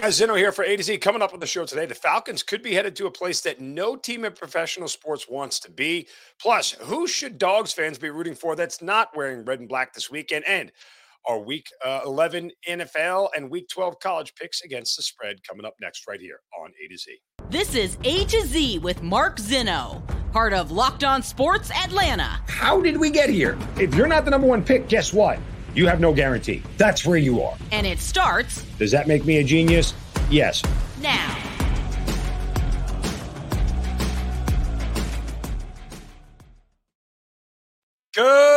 guys, Zinno here for A to Z. Coming up on the show today, the Falcons could be headed to a place that no team in professional sports wants to be. Plus, who should Dogs fans be rooting for that's not wearing red and black this weekend? And our Week uh, 11 NFL and Week 12 college picks against the spread coming up next, right here on A to Z. This is A to Z with Mark Zinno, part of Locked On Sports Atlanta. How did we get here? If you're not the number one pick, guess what? You have no guarantee. That's where you are. And it starts. Does that make me a genius? Yes. Now. Good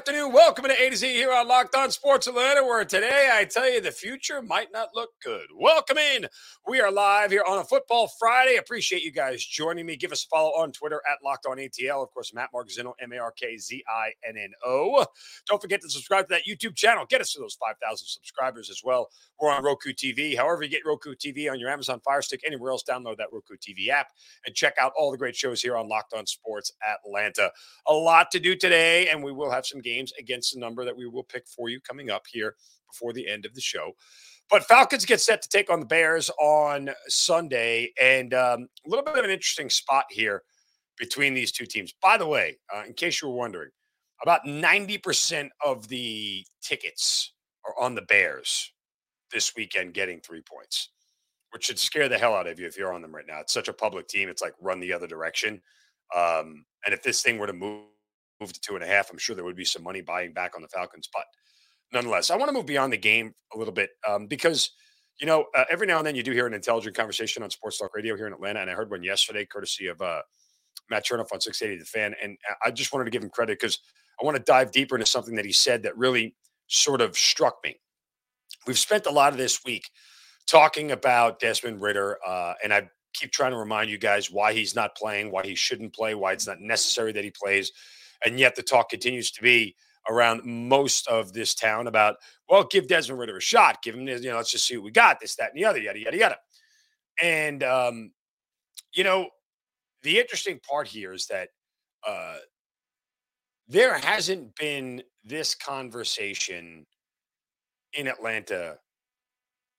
afternoon. Welcome to A to Z here on Locked On Sports Atlanta, where today I tell you the future might not look good. Welcome in. We are live here on a Football Friday. Appreciate you guys joining me. Give us a follow on Twitter at Locked On ATL. Of course, Matt Mark Zinno, M A R K Z I N N O. Don't forget to subscribe to that YouTube channel. Get us to those 5,000 subscribers as well. We're on Roku TV. However, you get Roku TV on your Amazon Fire Stick, anywhere else, download that Roku TV app and check out all the great shows here on Locked On Sports Atlanta. A lot to do today today, and we will have some games against the number that we will pick for you coming up here before the end of the show. But Falcons get set to take on the Bears on Sunday, and um, a little bit of an interesting spot here between these two teams. By the way, uh, in case you were wondering, about 90% of the tickets are on the Bears this weekend getting three points, which should scare the hell out of you if you're on them right now. It's such a public team. It's like run the other direction. Um, and if this thing were to move move to two and a half, I'm sure there would be some money buying back on the Falcons. But nonetheless, I want to move beyond the game a little bit um, because, you know, uh, every now and then you do hear an intelligent conversation on Sports Talk Radio here in Atlanta. And I heard one yesterday, courtesy of uh, Matt Chernoff on 680 The Fan. And I just wanted to give him credit because I want to dive deeper into something that he said that really sort of struck me. We've spent a lot of this week talking about Desmond Ridder, uh, and I keep trying to remind you guys why he's not playing, why he shouldn't play, why it's not necessary that he plays. And yet the talk continues to be around most of this town about, well, give Desmond Ridder a shot. Give him, you know, let's just see what we got, this, that, and the other, yada, yada, yada. And, um, you know, the interesting part here is that uh, there hasn't been this conversation in Atlanta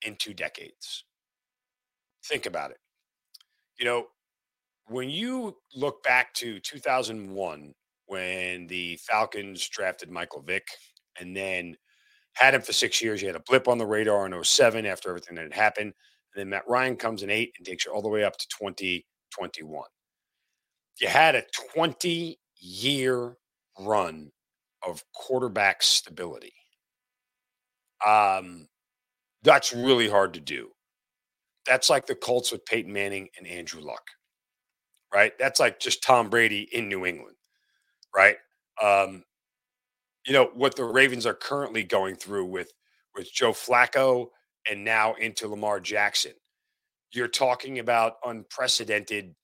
in two decades. Think about it. You know, when you look back to 2001 when the Falcons drafted Michael Vick and then had him for six years. You had a blip on the radar in 07 after everything that had happened. And then Matt Ryan comes in eight and takes you all the way up to 2021. You had a 20 year run of quarterback stability. Um, that's really hard to do. That's like the Colts with Peyton Manning and Andrew Luck, right? That's like just Tom Brady in New England right? Um, you know what the Ravens are currently going through with with Joe Flacco and now into Lamar Jackson. You're talking about unprecedented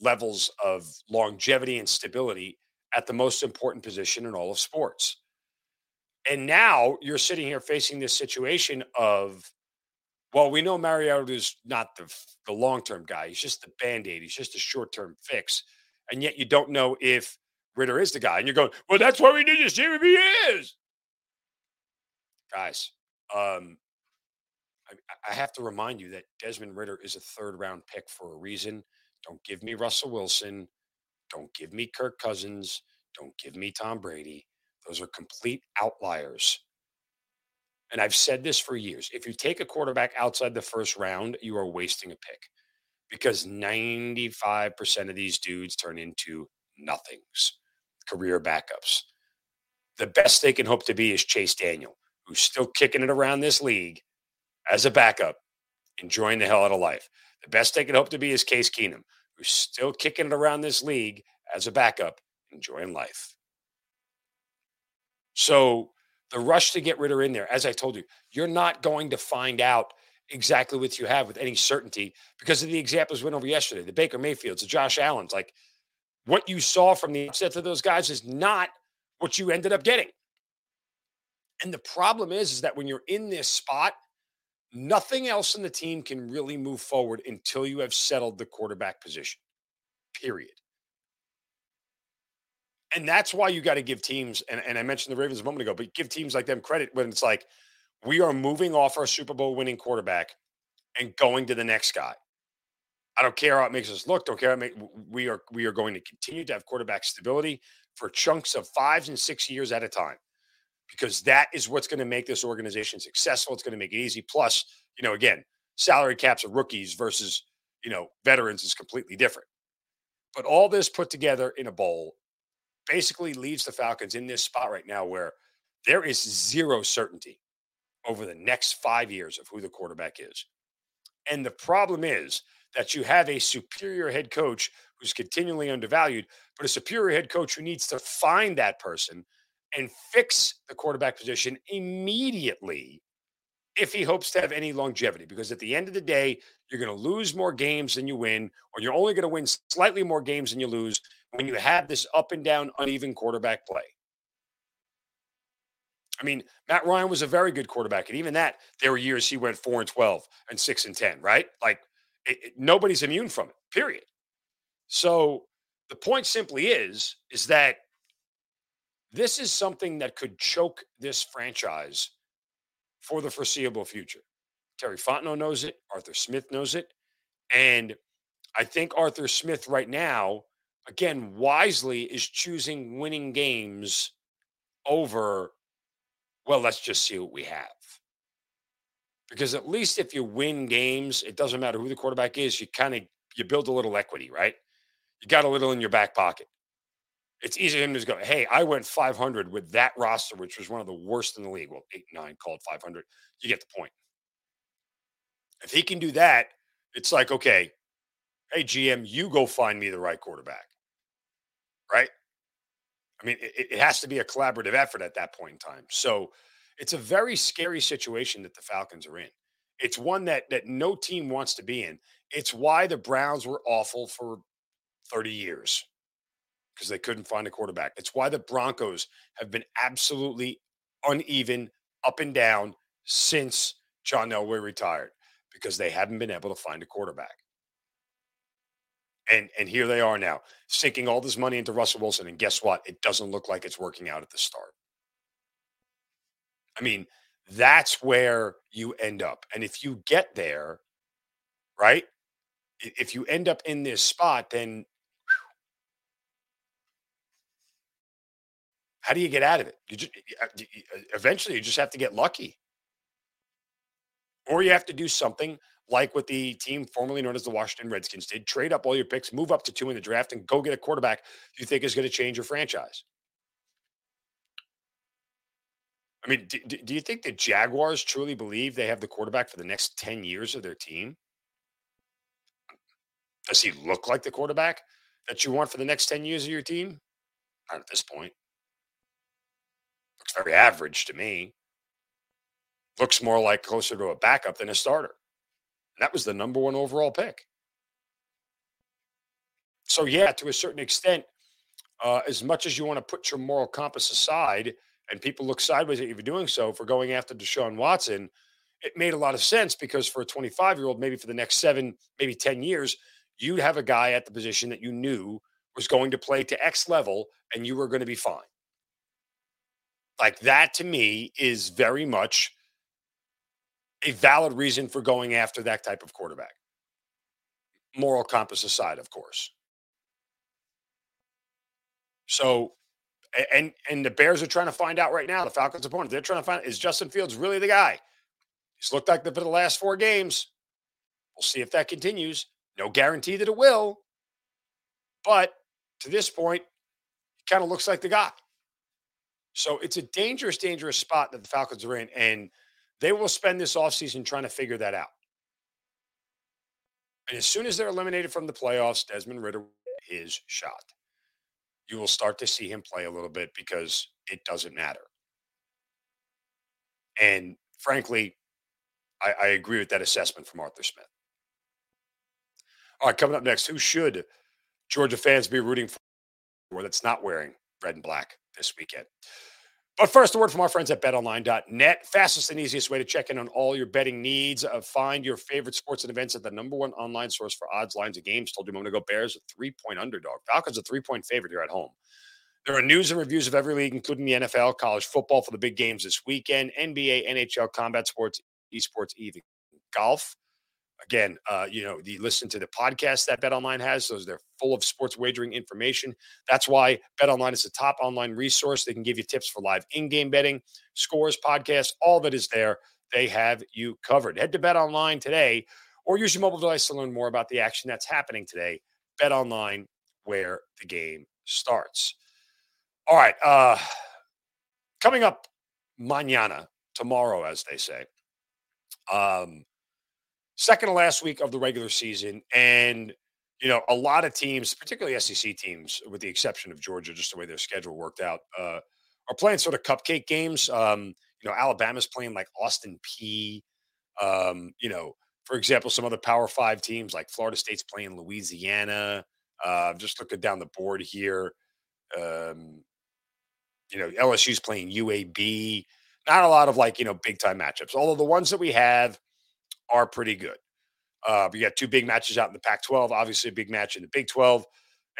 levels of longevity and stability at the most important position in all of sports. And now you're sitting here facing this situation of, well, we know Mariota is not the, the long term guy. He's just the band aid, he's just a short term fix. And yet you don't know if Ridder is the guy. And you're going, well, that's why we need to see he is. Guys, um, I, I have to remind you that Desmond Ridder is a third round pick for a reason. Don't give me Russell Wilson. Don't give me Kirk Cousins. Don't give me Tom Brady. Those are complete outliers. And I've said this for years. If you take a quarterback outside the first round, you are wasting a pick because 95% of these dudes turn into nothings career backups. The best they can hope to be is Chase Daniel, who's still kicking it around this league as a backup, enjoying the hell out of life. The best they can hope to be is Case Keenum, who's still kicking it around this league as a backup, enjoying life. So the rush to get Ridder in there, as I told you, you're not going to find out exactly what you have with any certainty because of the examples we went over yesterday, the Baker Mayfields, the Josh Allens. Like what you saw from the upsets of those guys is not what you ended up getting. And the problem is, is that when you're in this spot, nothing else in the team can really move forward until you have settled the quarterback position. Period. And that's why you got to give teams, and, and I mentioned the Ravens a moment ago, but give teams like them credit when it's like, we are moving off our Super Bowl winning quarterback and going to the next guy. I don't care how it makes us look. Don't care how make, we are we are going to continue to have quarterback stability for chunks of fives and six years at a time, because that is what's going to make this organization successful. It's going to make it easy. Plus, you know, again, salary caps of rookies versus you know veterans is completely different. But all this put together in a bowl basically leaves the Falcons in this spot right now where there is zero certainty over the next five years of who the quarterback is. And the problem is that you have a superior head coach who's continually undervalued, but a superior head coach who needs to find that person and fix the quarterback position immediately if he hopes to have any longevity. Because at the end of the day, you're going to lose more games than you win, or you're only going to win slightly more games than you lose when you have this up and down, uneven quarterback play. I mean, Matt Ryan was a very good quarterback, and even that, there were years he went four and twelve and six and ten, right? Like it, it, nobody's immune from it. Period. So the point simply is, is that this is something that could choke this franchise for the foreseeable future. Terry Fontenot knows it. Arthur Smith knows it. And I think Arthur Smith right now, again, wisely is choosing winning games over, well, let's just see what we have. Because at least if you win games, it doesn't matter who the quarterback is, you kind of you build a little equity, right? You got a little in your back pocket. It's easy for him to go, hey, I went 500 with that roster, which was one of the worst in the league. Well, eight, nine called 500. You get the point. If he can do that, it's like, okay, hey, GM, you go find me the right quarterback. Right? I mean, it, it, has to be a collaborative effort at that point in time. So it's a very scary situation that the Falcons are in. It's one that that no team wants to be in. It's why the Browns were awful for 30 years because they couldn't find a quarterback. It's why the Broncos have been absolutely uneven up and down since John Elway retired because they haven't been able to find a quarterback. And and here they are now, sinking all this money into Russell Wilson. And guess what? It doesn't look like it's working out at the start. I mean, that's where you end up. And if you get there, right? If you end up in this spot, then how do you get out of it? You just, uh, eventually, you just have to get lucky or you have to do something like what the team formerly known as the Washington Redskins did trade up all your picks, move up to two in the draft, and go get a quarterback you think is going to change your franchise. I mean, do, do you think the Jaguars truly believe they have the quarterback for the next 10 years of their team? Does he look like the quarterback that you want for the next 10 years of your team? Not at this point. Looks very average to me looks more like closer to a backup than a starter. That was the number one overall pick. So, yeah, to a certain extent, uh, as much as you want to put your moral compass aside and people look sideways at you for doing so, for going after Deshaun Watson, it made a lot of sense because for a 25 year old, maybe for the next seven, maybe 10 years, you'd have a guy at the position that you knew was going to play to X level and you were going to be fine. Like that to me is very much a valid reason for going after that type of quarterback. Moral compass aside, of course. So, and and the Bears are trying to find out right now. The Falcons' opponent, they're trying to find is Justin Fields really the guy? He's looked like the for the last four games. We'll see if that continues. No guarantee that it will, but to this point, he kind of looks like the guy. So it's a dangerous, dangerous spot that the Falcons are in, and they will spend this offseason trying to figure that out. And as soon as they're eliminated from the playoffs, Desmond Ridder is shot. You will start to see him play a little bit because it doesn't matter. And frankly, I, I agree with that assessment from Arthur Smith. All right, coming up next, who should Georgia fans be rooting for that's not wearing red and black this weekend? But first, a word from our friends at betonline.net. Fastest and easiest way to check in on all your betting needs. Uh, find your favorite sports and events at the number one online source for odds, lines, and games. Told you a moment ago, Bears a three point underdog. Falcons a three point favorite here at home. There are news and reviews of every league, including the NFL, college football for the big games this weekend, NBA, NHL, combat sports, esports, even golf. Again, uh, you know, you listen to the podcast that Bet Online has; those they're full of sports wagering information. That's why Bet Online is the top online resource. They can give you tips for live in-game betting, scores, podcasts, all that is there. They have you covered. Head to Bet Online today, or use your mobile device to learn more about the action that's happening today. Bet Online, where the game starts. All right, uh, coming up, mañana, tomorrow, as they say. Um, second to last week of the regular season, and you know a lot of teams, particularly SEC teams, with the exception of Georgia, just the way their schedule worked out, uh, are playing sort of cupcake games. Um, you know, Alabama's playing like Austin Peay. Um, you know, for example, some other Power Five teams like Florida State's playing Louisiana. Uh, just looking down the board here. Um, you know, LSU's playing UAB. Not a lot of like, you know, big time matchups. Although the ones that we have are pretty good. Uh, we got two big matches out in the Pac 12, obviously a big match in the Big 12.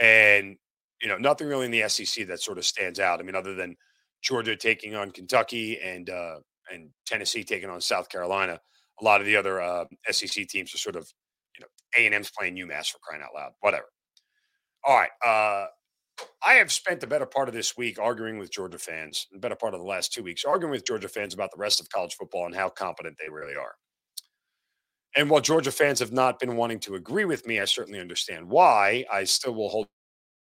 And, you know, nothing really in the SEC that sort of stands out. I mean, other than Georgia taking on Kentucky and, uh, and Tennessee taking on South Carolina, a lot of the other uh, SEC teams are sort of, you know, A&M's playing UMass for crying out loud, whatever. All right. Uh, I have spent the better part of this week arguing with Georgia fans, the better part of the last two weeks, arguing with Georgia fans about the rest of college football and how competent they really are. And while Georgia fans have not been wanting to agree with me, I certainly understand why. I still will hold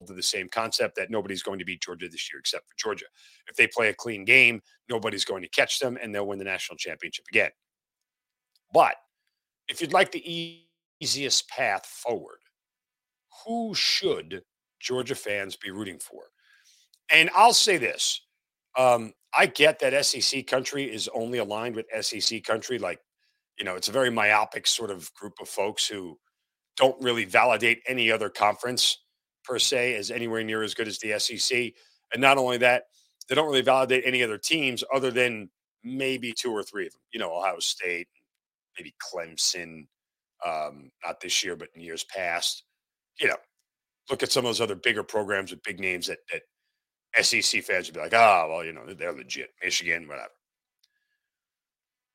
to the same concept that nobody's going to beat Georgia this year except for Georgia. If they play a clean game, nobody's going to catch them and they'll win the national championship again. But if you'd like the easiest path forward, who should Georgia fans be rooting for? And I'll say this um, I get that SEC country is only aligned with SEC country. Like, you know, it's a very myopic sort of group of folks who don't really validate any other conference per se as anywhere near as good as the SEC. And not only that, they don't really validate any other teams other than maybe two or three of them. You know, Ohio State, maybe Clemson, um, not this year, but in years past. You know, look at some of those other bigger programs with big names that, that SEC fans would be like, ah, oh, well, you know, they're legit. Michigan, whatever.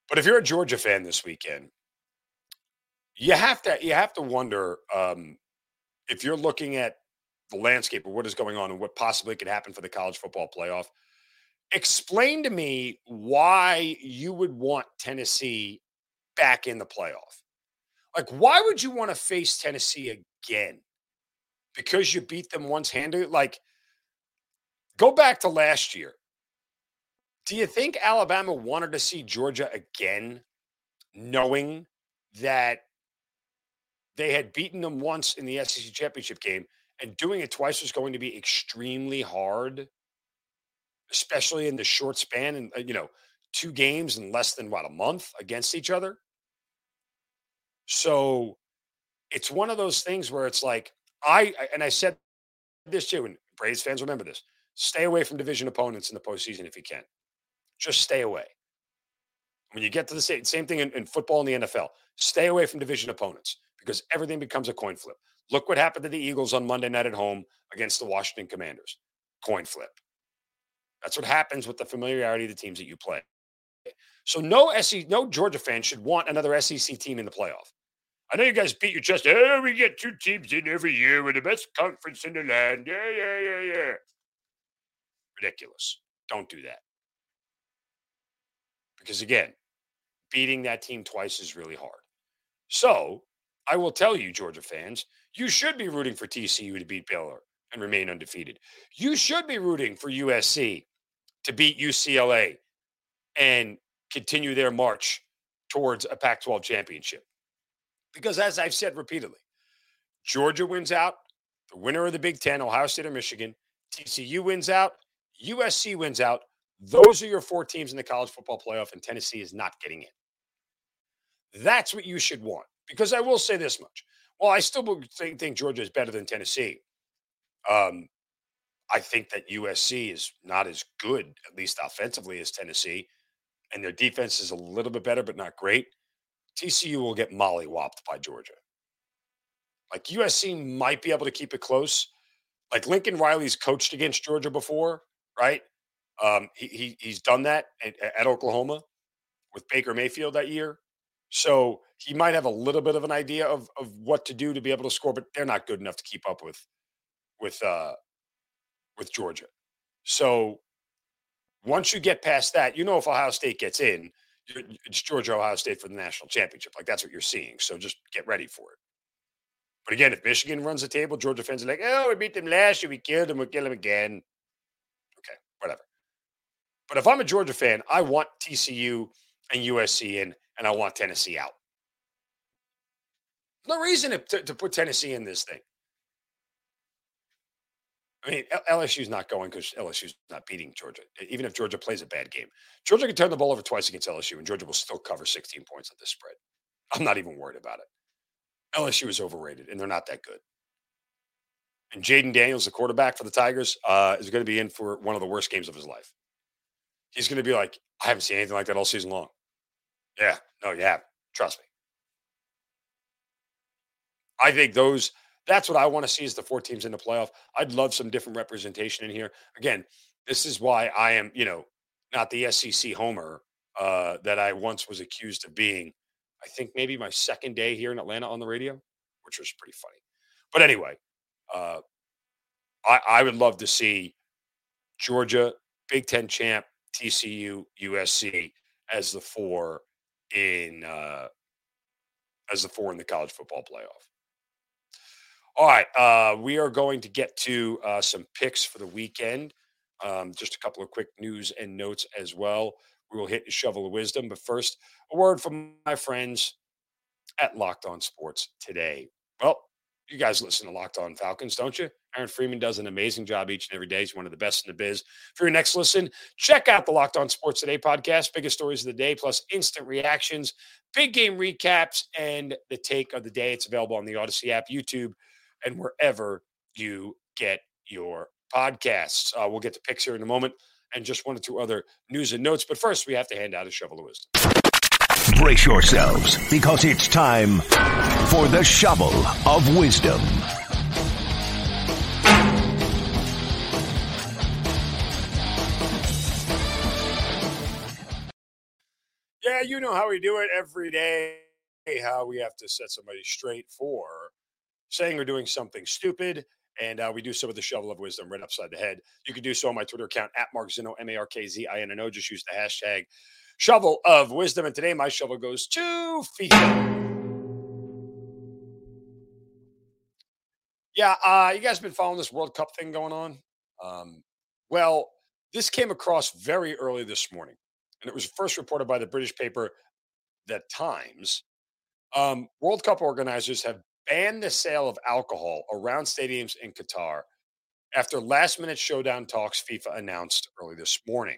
But if you're a Georgia fan this weekend, you have to you have to wonder um, if you're looking at the landscape of what is going on and what possibly could happen for the college football playoff. Explain to me why you would want Tennessee back in the playoff. Like, why would you want to face Tennessee again? Because you beat them once handed? Like, go back to last year. Do you think Alabama wanted to see Georgia again, knowing that they had beaten them once in the SEC championship game and doing it twice was going to be extremely hard, especially in the short span and, uh, you know, two games in less than what, a month against each other? So it's one of those things where it's like I and I said this too, and Braves fans remember this: stay away from division opponents in the postseason if you can. Just stay away. When you get to the same, same thing in, in football in the NFL, stay away from division opponents because everything becomes a coin flip. Look what happened to the Eagles on Monday night at home against the Washington Commanders. Coin flip. That's what happens with the familiarity of the teams that you play. So no SEC, no Georgia fan should want another SEC team in the playoff. I know you guys beat your chest. Oh, we get two teams in every year. We're the best conference in the land. Yeah, yeah, yeah, yeah. Ridiculous. Don't do that. Because again, beating that team twice is really hard. So I will tell you, Georgia fans, you should be rooting for TCU to beat Baylor and remain undefeated. You should be rooting for USC to beat UCLA and continue their march towards a Pac 12 championship. Because as I've said repeatedly, Georgia wins out, the winner of the Big Ten, Ohio State or Michigan, TCU wins out, USC wins out. Those are your four teams in the college football playoff, and Tennessee is not getting in. That's what you should want. Because I will say this much. Well, I still think, think Georgia is better than Tennessee. Um, I think that USC is not as good, at least offensively, as Tennessee, and their defense is a little bit better, but not great. TCU will get mollywopped by Georgia. Like USC might be able to keep it close. Like Lincoln Riley's coached against Georgia before, right? Um, he, he he's done that at, at Oklahoma with Baker Mayfield that year. So he might have a little bit of an idea of of what to do to be able to score, but they're not good enough to keep up with with uh with Georgia. So once you get past that, you know if Ohio State gets in, it's Georgia Ohio State for the national championship. Like that's what you're seeing. So just get ready for it. But again, if Michigan runs the table, Georgia fans are like, "Oh, we beat them last year. We killed them. We'll kill them again." Okay, whatever. But if I'm a Georgia fan, I want TCU and USC in, and I want Tennessee out. No reason to, to, put Tennessee in this thing. I mean, LSU's not going because LSU's not beating Georgia. Even if Georgia plays a bad game, Georgia can turn the ball over twice against LSU, and Georgia will still cover 16 points at this spread. I'm not even worried about it. LSU is overrated, and they're not that good. And Jayden Daniels, the quarterback for the Tigers, uh, is going to be in for one of the worst games of his life. He's going to be like, I haven't seen anything like that all season long. Yeah, no, you haven't. Trust me. I think those that's what I want to see is the four teams in the playoff. I'd love some different representation in here. Again, this is why I am, you know, not the SEC homer uh, that I once was accused of being. I think maybe my second day here in Atlanta on the radio, which was pretty funny. But anyway, uh, I, I would love to see Georgia, Big Ten champ, TCU, USC as the four in uh, as the four in the college football playoff. All right, uh, we are going to get to uh, some picks for the weekend. Um, just a couple of quick news and notes as well. We will hit the shovel of wisdom, but first, a word from my friends at Locked On Sports today. Well, you guys listen to Locked On Falcons, don't you? Aaron Freeman does an amazing job each and every day. He's one of the best in the biz. For your next listen, check out the Locked On Sports Today podcast, biggest stories of the day, plus instant reactions, big game recaps, and the take of the day. It's available on the Audacy app, YouTube, and wherever you get your podcasts. Uh, we'll get to picks here in a moment and just one or two other news and notes. But first, we have to hand out a shovel of wisdom. Brace yourselves because it's time for the shovel of wisdom. Yeah, you know how we do it every day, how we have to set somebody straight for saying or doing something stupid. And uh, we do so with the shovel of wisdom right upside the head. You can do so on my Twitter account at Mark Zinno, M A R K Z I N N O. Just use the hashtag shovel of wisdom. And today my shovel goes to FIFA. Yeah, uh, you guys have been following this World Cup thing going on? Um, well, this came across very early this morning, and it was first reported by the British paper, The Times. Um, World Cup organizers have banned the sale of alcohol around stadiums in Qatar after last minute showdown talks FIFA announced early this morning.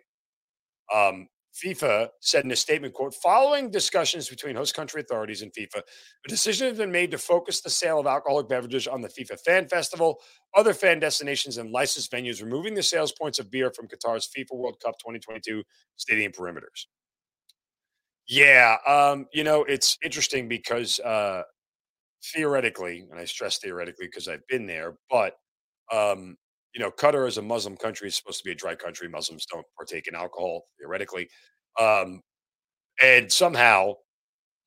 Um, FIFA said in a statement, quote, following discussions between host country authorities and FIFA, a decision has been made to focus the sale of alcoholic beverages on the FIFA Fan Festival, other fan destinations, and licensed venues, removing the sales points of beer from Qatar's FIFA World Cup 2022 stadium perimeters. Yeah, um, you know, it's interesting because uh, theoretically, and I stress theoretically because I've been there, but um, you know, Qatar is a Muslim country. It's supposed to be a dry country. Muslims don't partake in alcohol theoretically, um, and somehow,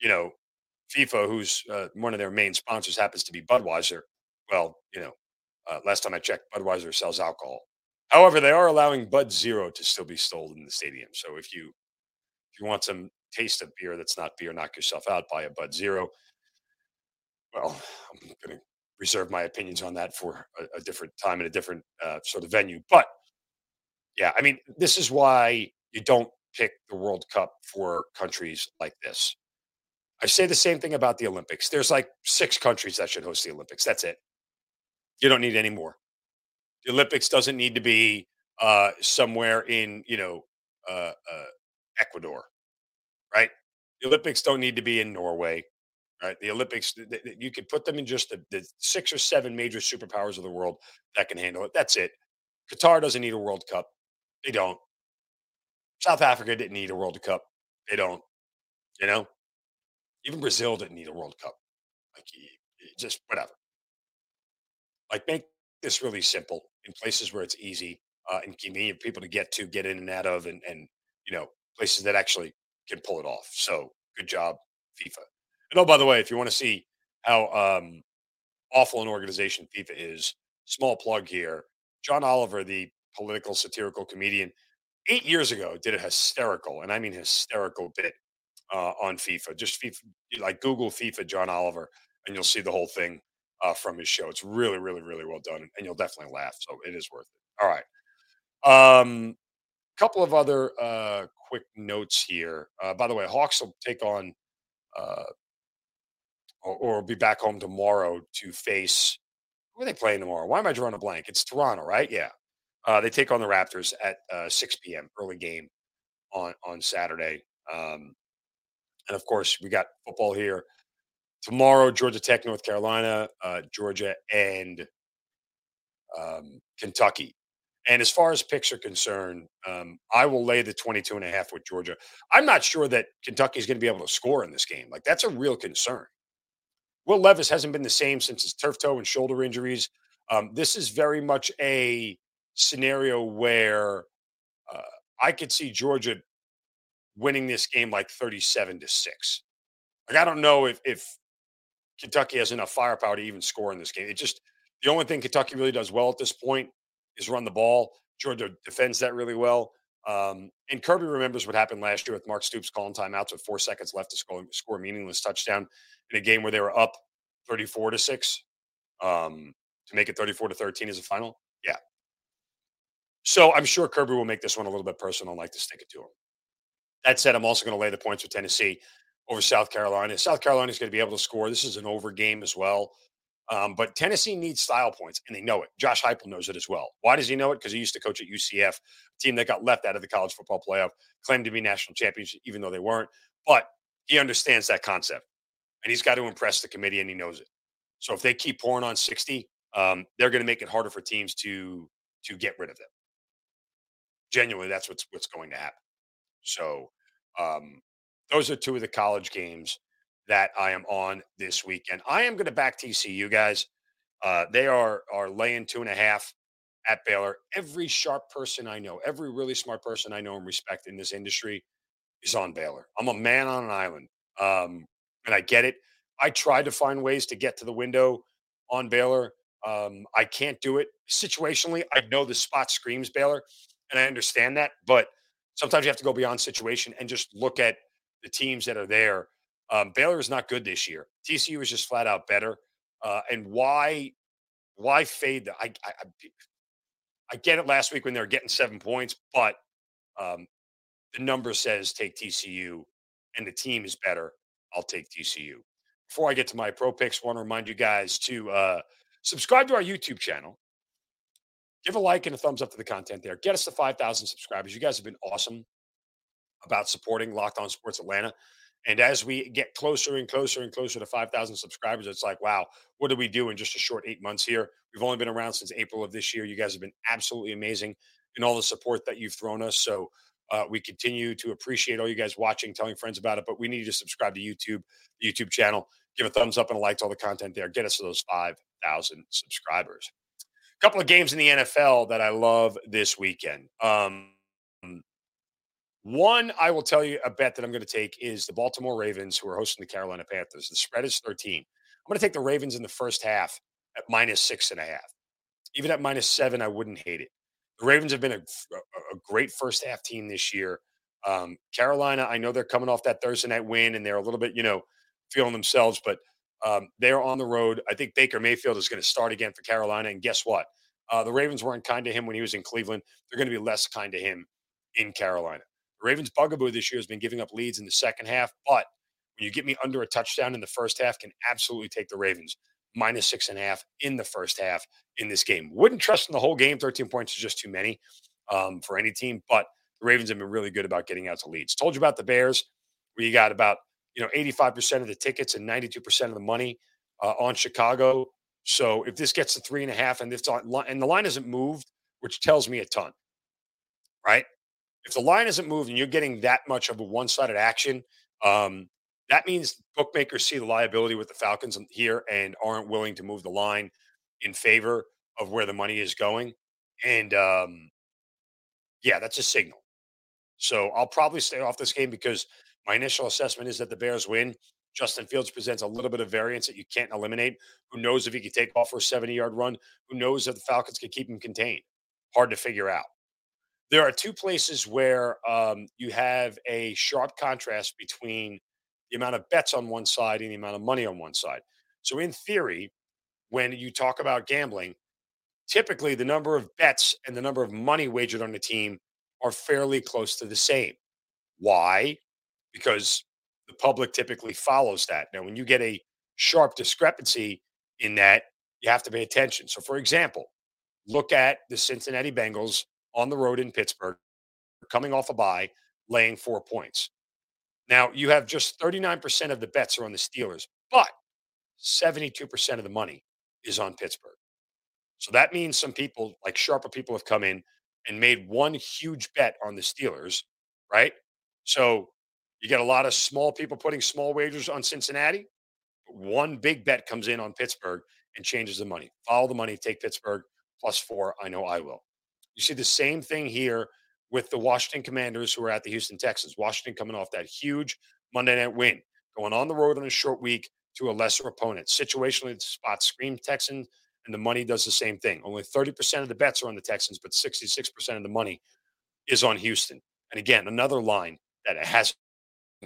you know, FIFA, who's uh, one of their main sponsors, happens to be Budweiser. Well, you know, uh, last time I checked, Budweiser sells alcohol. However, they are allowing Bud Zero to still be sold in the stadium. So if you if you want some taste of beer that's not beer, knock yourself out. Buy a Bud Zero well, I'm going to reserve my opinions on that for a, a different time and a different uh, sort of venue. But yeah, I mean, this is why you don't pick the World Cup for countries like this. I say the same thing about the Olympics. There's like six countries that should host the Olympics. That's it. You don't need any more. The Olympics doesn't need to be uh, somewhere in, you know, uh, uh, Ecuador, right? The Olympics don't need to be in Norway right? The Olympics, you could put them in just the, the, six or seven major superpowers of the world that can handle it. That's it. Qatar doesn't need a World Cup. They don't. South Africa didn't need a World Cup. They don't. You know, even Brazil didn't need a World Cup. Like, just whatever. Like, make this really simple in places where it's easy uh, and convenient for people to get to, get in and out of, and and you know, places that actually can pull it off. So, good job FIFA. And oh, by the way, if you want to see how um, awful an organization FIFA is, small plug here. John Oliver, the political satirical comedian, eight years ago did a hysterical, and I mean hysterical bit uh, on FIFA. Just FIFA, like Google FIFA John Oliver, and you'll see the whole thing uh, from his show. It's really, really, really well done, and you'll definitely laugh. So it is worth it. All right. Um, couple of other uh, quick notes here. Uh, by the way, Hawks will take on uh, or, or be back home tomorrow to face. Who are they playing tomorrow? Why am I drawing a blank? It's Toronto, right? Yeah. Uh, they take on the Raptors at uh, 6 p.m. early game on on Saturday. Um, and of course, we got football here tomorrow. Georgia Tech, North Carolina, uh, Georgia, and um, Kentucky. And as far as picks are concerned, um, I will lay the 22 and a half with Georgia. I'm not sure that Kentucky is going to be able to score in this game. Like, that's a real concern. Will Levis hasn't been the same since his turf toe and shoulder injuries. Um, this is very much a scenario where uh, I could see Georgia winning this game like 37 to 6. Like, I don't know if, if Kentucky has enough firepower to even score in this game. It just, the only thing Kentucky really does well at this point is run the ball. Georgia defends that really well. Um, and Kirby remembers what happened last year with Mark Stoops calling timeouts with four seconds left to score, score a meaningless touchdown in a game where they were up 34 to 6 um, to make it 34 to 13 as a final. Yeah. So I'm sure Kirby will make this one a little bit personal and like to stick it to him. That said, I'm also going to lay the points with Tennessee over South Carolina. South Carolina is going to be able to score. This is an over game as well. Um, but Tennessee needs style points, and they know it. Josh Heupel knows it as well. Why does he know it? Because he used to coach at UCF, a team that got left out of the college football playoff, claimed to be national champions, even though they weren't. But he understands that concept, and he's got to impress the committee, and he knows it. So if they keep pouring on 60, um, they're going to make it harder for teams to to get rid of them. Genuinely, that's what's what's going to happen. So um, those are two of the college games that I am on this weekend. I am going to back TCU guys. Uh, they are are laying two and a half at Baylor. Every sharp person I know, every really smart person I know and respect in this industry is on Baylor. I'm a man on an island, um, and I get it. I tried to find ways to get to the window on Baylor. Um, I can't do it situationally. I know the spot screams Baylor, and I understand that, but sometimes you have to go beyond situation and just look at the teams that are there um, Baylor is not good this year. TCU is just flat out better. Uh, and why why fade? The, I, I I get it last week when they were getting seven points, but um, the number says take TCU, and the team is better. I'll take TCU. Before I get to my pro picks, want to remind you guys to uh, subscribe to our YouTube channel. Give a like and a thumbs up to the content there. Get us to 5,000 subscribers. You guys have been awesome about supporting Locked On Sports Atlanta. And as we get closer and closer and closer to 5,000 subscribers, it's like, wow, what do we do in just a short eight months here? We've only been around since April of this year. You guys have been absolutely amazing in all the support that you've thrown us. So uh, we continue to appreciate all you guys watching, telling friends about it. But we need you to subscribe to YouTube, the YouTube channel, give a thumbs up and a like to all the content there. Get us to those 5,000 subscribers. A couple of games in the NFL that I love this weekend. Um, one, I will tell you a bet that I'm going to take is the Baltimore Ravens, who are hosting the Carolina Panthers. The spread is 13. I'm going to take the Ravens in the first half at minus six and a half. Even at minus seven, I wouldn't hate it. The Ravens have been a, a great first half team this year. Um, Carolina, I know they're coming off that Thursday night win and they're a little bit, you know, feeling themselves, but um, they're on the road. I think Baker Mayfield is going to start again for Carolina. And guess what? Uh, the Ravens weren't kind to him when he was in Cleveland. They're going to be less kind to him in Carolina. Ravens' bugaboo this year has been giving up leads in the second half, but when you get me under a touchdown in the first half, can absolutely take the Ravens minus six and a half in the first half in this game. Wouldn't trust in the whole game. 13 points is just too many um, for any team, but the Ravens have been really good about getting out to leads. Told you about the Bears, where you got about you know 85% of the tickets and 92% of the money uh, on Chicago. So if this gets to three and a half and this and the line hasn't moved, which tells me a ton, right? If the line isn't moved and you're getting that much of a one-sided action, um, that means bookmakers see the liability with the Falcons here and aren't willing to move the line in favor of where the money is going. And um, yeah, that's a signal. So I'll probably stay off this game because my initial assessment is that the Bears win. Justin Fields presents a little bit of variance that you can't eliminate. Who knows if he can take off for a 70 yard run? Who knows if the Falcons can keep him contained? Hard to figure out. There are two places where um, you have a sharp contrast between the amount of bets on one side and the amount of money on one side. So, in theory, when you talk about gambling, typically the number of bets and the number of money wagered on the team are fairly close to the same. Why? Because the public typically follows that. Now, when you get a sharp discrepancy in that, you have to pay attention. So, for example, look at the Cincinnati Bengals on the road in Pittsburgh, coming off a bye, laying four points. Now, you have just 39% of the bets are on the Steelers, but 72% of the money is on Pittsburgh. So that means some people, like sharper people, have come in and made one huge bet on the Steelers, right? So you get a lot of small people putting small wagers on Cincinnati. One big bet comes in on Pittsburgh and changes the money. Follow the money, take Pittsburgh plus four. I know I will. You see the same thing here with the Washington Commanders who are at the Houston Texans. Washington coming off that huge Monday night win, going on the road on a short week to a lesser opponent. Situationally, the spot scream Texans, and the money does the same thing. Only 30% of the bets are on the Texans, but 66% of the money is on Houston. And again, another line that hasn't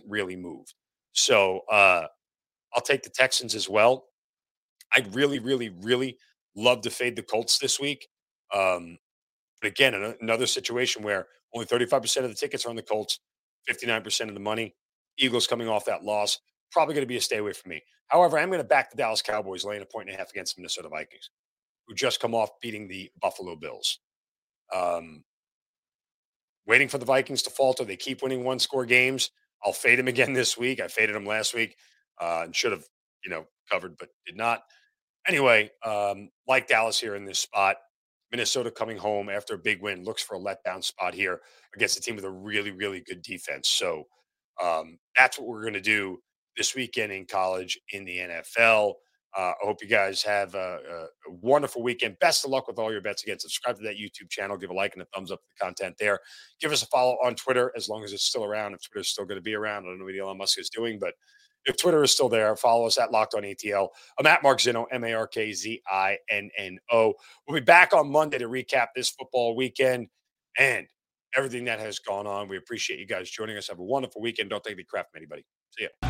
really moved. So uh, I'll take the Texans as well. I'd really, really, really love to fade the Colts this week. Um, but again, another situation where only 35% of the tickets are on the Colts, 59% of the money. Eagles coming off that loss, probably going to be a stay away from me. However, I'm going to back the Dallas Cowboys laying a point and a half against the Minnesota Vikings, who just come off beating the Buffalo Bills. Um, waiting for the Vikings to falter. They keep winning one score games. I'll fade them again this week. I faded them last week uh, and should have, you know, covered, but did not. Anyway, um, like Dallas here in this spot, Minnesota coming home after a big win looks for a letdown spot here against a team with a really, really good defense. So um, that's what we're going to do this weekend in college in the NFL. Uh, I hope you guys have a, a, wonderful weekend. Best of luck with all your bets. Again, subscribe to that YouTube channel. Give a like and a thumbs up to the content there. Give us a follow on Twitter as long as it's still around. If Twitter's still going to be around, I don't know what Elon Musk is doing, but if Twitter is still there, follow us at Locked On ATL. I'm at Mark Zinno, M A R K Z I N N O. We'll be back on Monday to recap this football weekend and everything that has gone on. We appreciate you guys joining us. Have a wonderful weekend. Don't take any crap from anybody. See ya.